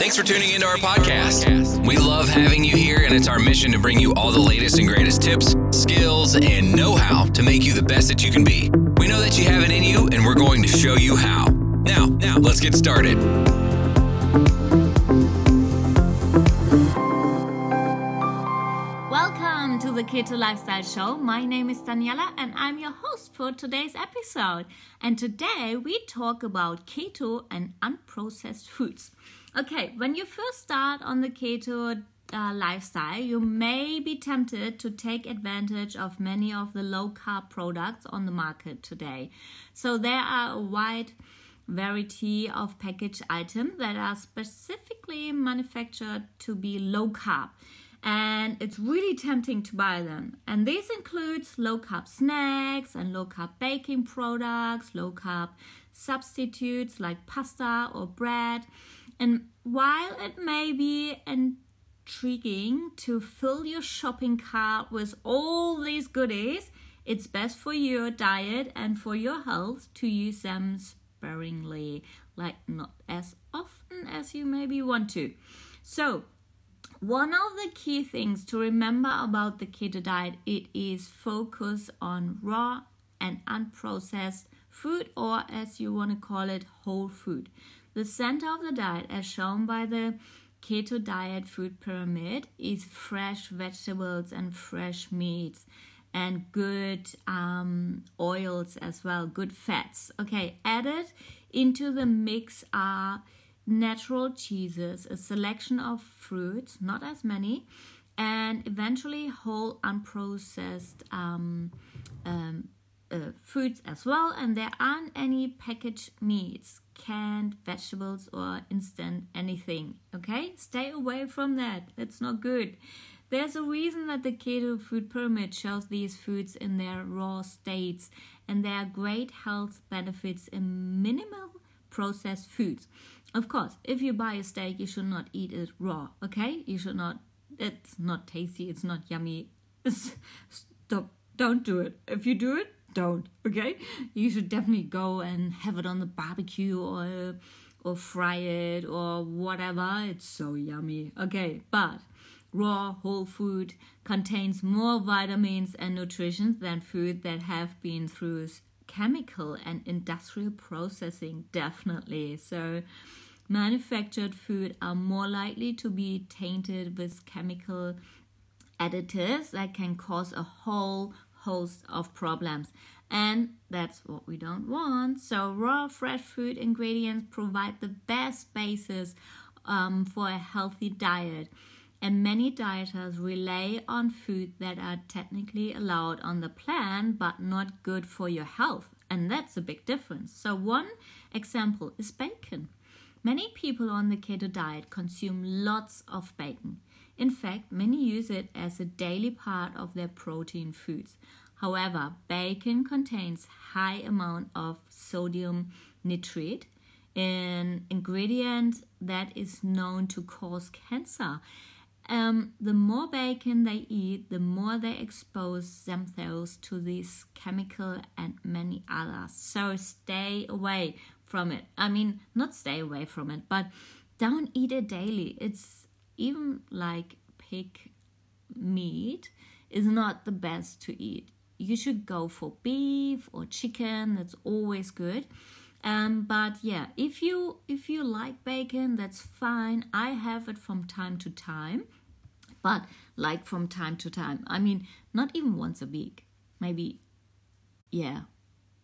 Thanks for tuning into our podcast. We love having you here, and it's our mission to bring you all the latest and greatest tips, skills, and know how to make you the best that you can be. We know that you have it in you, and we're going to show you how. Now, now, let's get started. Welcome to the Keto Lifestyle Show. My name is Daniela and I'm your host for today's episode. And today we talk about keto and unprocessed foods. Okay, when you first start on the keto uh, lifestyle, you may be tempted to take advantage of many of the low carb products on the market today. So there are a wide variety of packaged items that are specifically manufactured to be low carb and it's really tempting to buy them. And this includes low carb snacks and low carb baking products, low carb substitutes like pasta or bread. And while it may be intriguing to fill your shopping cart with all these goodies, it's best for your diet and for your health to use them sparingly, like not as often as you maybe want to. So, one of the key things to remember about the keto diet it is focus on raw and unprocessed food or as you want to call it whole food the center of the diet, as shown by the keto diet food pyramid, is fresh vegetables and fresh meats and good um, oils as well, good fats. Okay, added into the mix are natural cheeses, a selection of fruits, not as many, and eventually whole unprocessed um, um, uh, foods as well. And there aren't any packaged meats canned vegetables or instant anything. Okay, stay away from that. That's not good. There's a reason that the keto food pyramid shows these foods in their raw states, and there are great health benefits in minimal processed foods. Of course, if you buy a steak, you should not eat it raw. Okay, you should not. It's not tasty. It's not yummy. Stop. Don't do it. If you do it, don't okay? You should definitely go and have it on the barbecue or or fry it or whatever. It's so yummy okay? But raw whole food contains more vitamins and nutrition than food that have been through chemical and industrial processing definitely. So manufactured food are more likely to be tainted with chemical additives that can cause a whole host of problems. And that's what we don't want. So, raw, fresh food ingredients provide the best basis um, for a healthy diet. And many dieters rely on food that are technically allowed on the plan but not good for your health. And that's a big difference. So, one example is bacon. Many people on the keto diet consume lots of bacon. In fact, many use it as a daily part of their protein foods. However, bacon contains high amount of sodium nitrate, an ingredient that is known to cause cancer. Um, the more bacon they eat, the more they expose themselves to this chemical and many others. So stay away from it. I mean, not stay away from it, but don't eat it daily. It's even like pig meat is not the best to eat. You should go for beef or chicken. That's always good. Um, but yeah, if you if you like bacon, that's fine. I have it from time to time, but like from time to time. I mean, not even once a week. Maybe, yeah,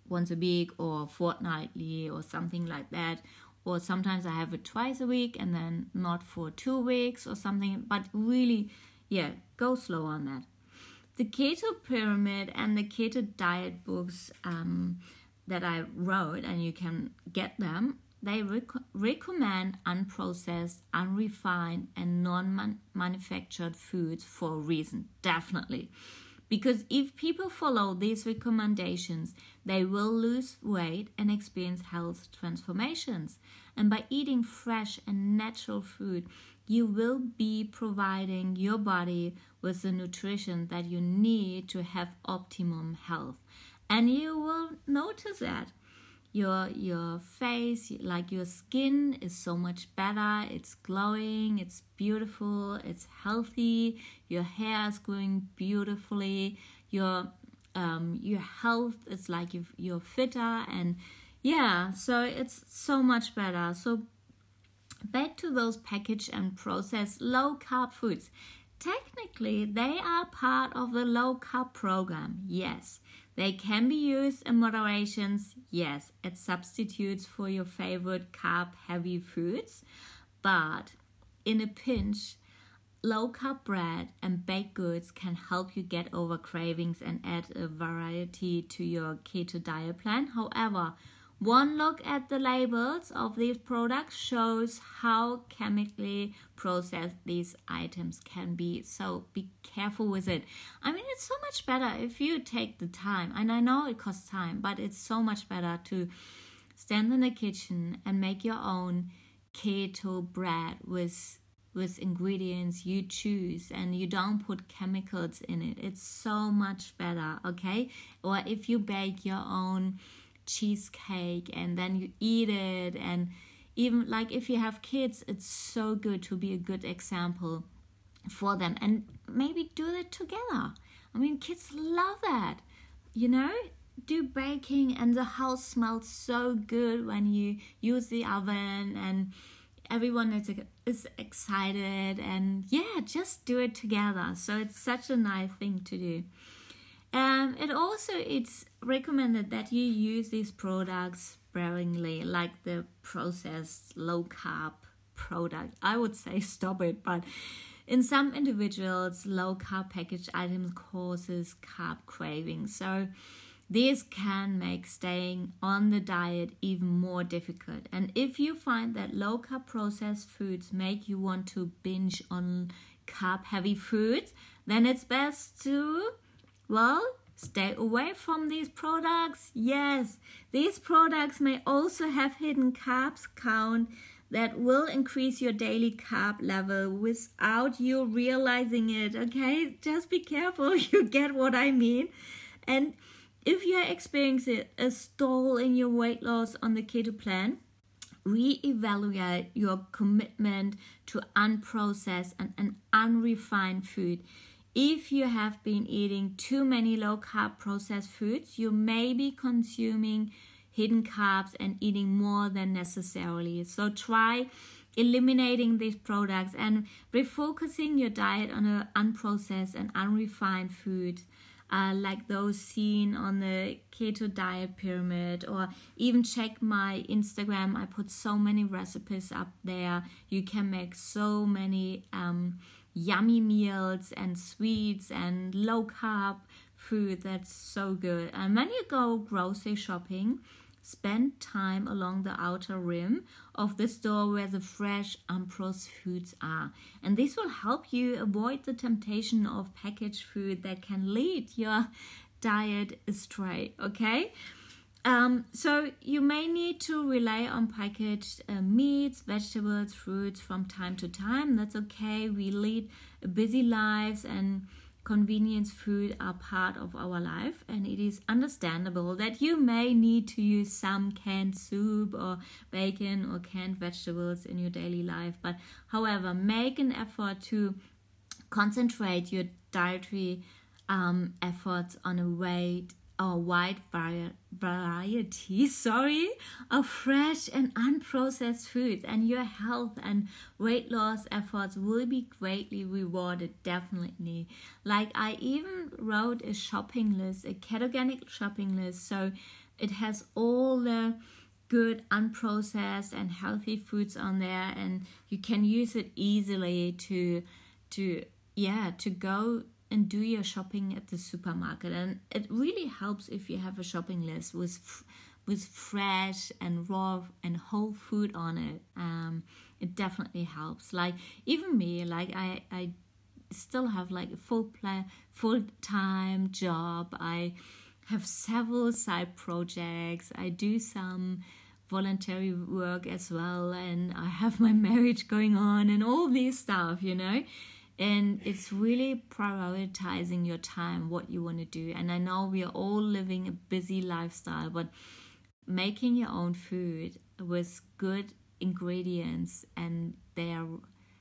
once a week or fortnightly or something like that or sometimes I have it twice a week and then not for two weeks or something. But really, yeah, go slow on that. The Keto Pyramid and the Keto Diet books um, that I wrote, and you can get them, they rec- recommend unprocessed, unrefined, and non manufactured foods for a reason, definitely. Because if people follow these recommendations, they will lose weight and experience health transformations. And by eating fresh and natural food, you will be providing your body with the nutrition that you need to have optimum health. And you will notice that your your face like your skin is so much better. It's glowing it's beautiful it's healthy. Your hair is growing beautifully. Your um your health is like you you're fitter and yeah so it's so much better. So back to those packaged and processed low carb foods. Technically they are part of the low carb program yes they can be used in moderations, yes, as substitutes for your favorite carb heavy foods, but in a pinch, low carb bread and baked goods can help you get over cravings and add a variety to your keto diet plan. However, one look at the labels of these products shows how chemically processed these items can be. So be careful with it. I mean, it's so much better if you take the time, and I know it costs time, but it's so much better to stand in the kitchen and make your own keto bread with with ingredients you choose and you don't put chemicals in it. It's so much better, okay? Or if you bake your own cheesecake and then you eat it and even like if you have kids it's so good to be a good example for them and maybe do it together. I mean kids love that you know? Do baking and the house smells so good when you use the oven and everyone is, is excited and yeah just do it together. So it's such a nice thing to do um, it also it's recommended that you use these products sparingly, like the processed low carb product. I would say stop it, but in some individuals, low carb packaged items causes carb cravings. So this can make staying on the diet even more difficult. And if you find that low carb processed foods make you want to binge on carb heavy foods, then it's best to well, stay away from these products. Yes, these products may also have hidden carbs count that will increase your daily carb level without you realizing it. Okay, just be careful, you get what I mean. And if you're experiencing a stall in your weight loss on the keto plan, reevaluate your commitment to unprocessed and, and unrefined food. If you have been eating too many low carb processed foods, you may be consuming hidden carbs and eating more than necessarily. So try eliminating these products and refocusing your diet on unprocessed and unrefined food. Uh, like those seen on the keto diet pyramid, or even check my Instagram. I put so many recipes up there. You can make so many um, yummy meals and sweets and low carb food that's so good. And when you go grocery shopping, spend time along the outer rim of the store where the fresh unprocessed foods are. And this will help you avoid the temptation of packaged food that can lead your diet astray, okay? Um, so you may need to rely on packaged uh, meats, vegetables, fruits from time to time. That's okay. We lead busy lives and convenience food are part of our life and it is understandable that you may need to use some canned soup or bacon or canned vegetables in your daily life but however make an effort to concentrate your dietary um, efforts on a weight a wide variety sorry of fresh and unprocessed foods and your health and weight loss efforts will be greatly rewarded definitely. Like i even wrote a shopping list a ketogenic shopping list so it has all the good unprocessed and healthy foods on there and you can use it easily to to yeah to go and do your shopping at the supermarket. And it really helps if you have a shopping list with with fresh and raw and whole food on it. Um, it definitely helps. Like even me like i i still have like a full play full time job. I have several side projects. I do some voluntary work as well. And i have my marriage going on and all this stuff you know and it's really prioritizing your time what you want to do. And i know we are all living a busy lifestyle but making your own food with good ingredients and they are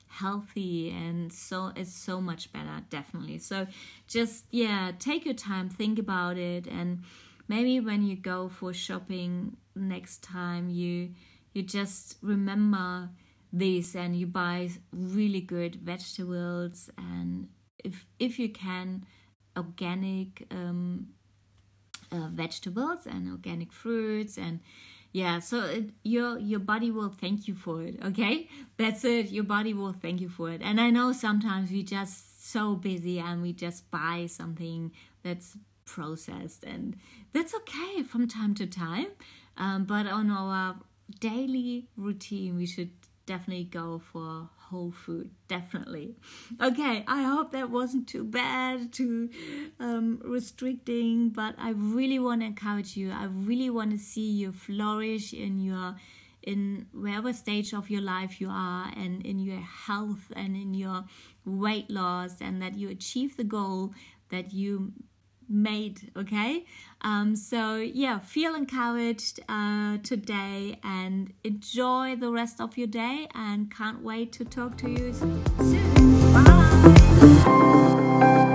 healthy and so it's so much better definitely. So just yeah take your time think about it and maybe when you go for shopping next time you you just remember this and you buy really good vegetables and if if you can organic um, uh, vegetables and organic fruits and yeah so it, your your body will thank you for it okay? That's it. Your body will thank you for it. And i know sometimes we just so busy and we just buy something that's processed and that's okay from time to time. Um, but on our daily routine we should definitely go for whole food definitely. Okay i hope that wasn't too bad too um, restricting but i really want to encourage you. I really want to see you flourish in your in whatever stage of your life you are and in your health and in your weight loss and that you achieve the goal that you made okay? Um, so yeah feel encouraged uh, today and enjoy the rest of your day and can't wait to talk to you soon. Bye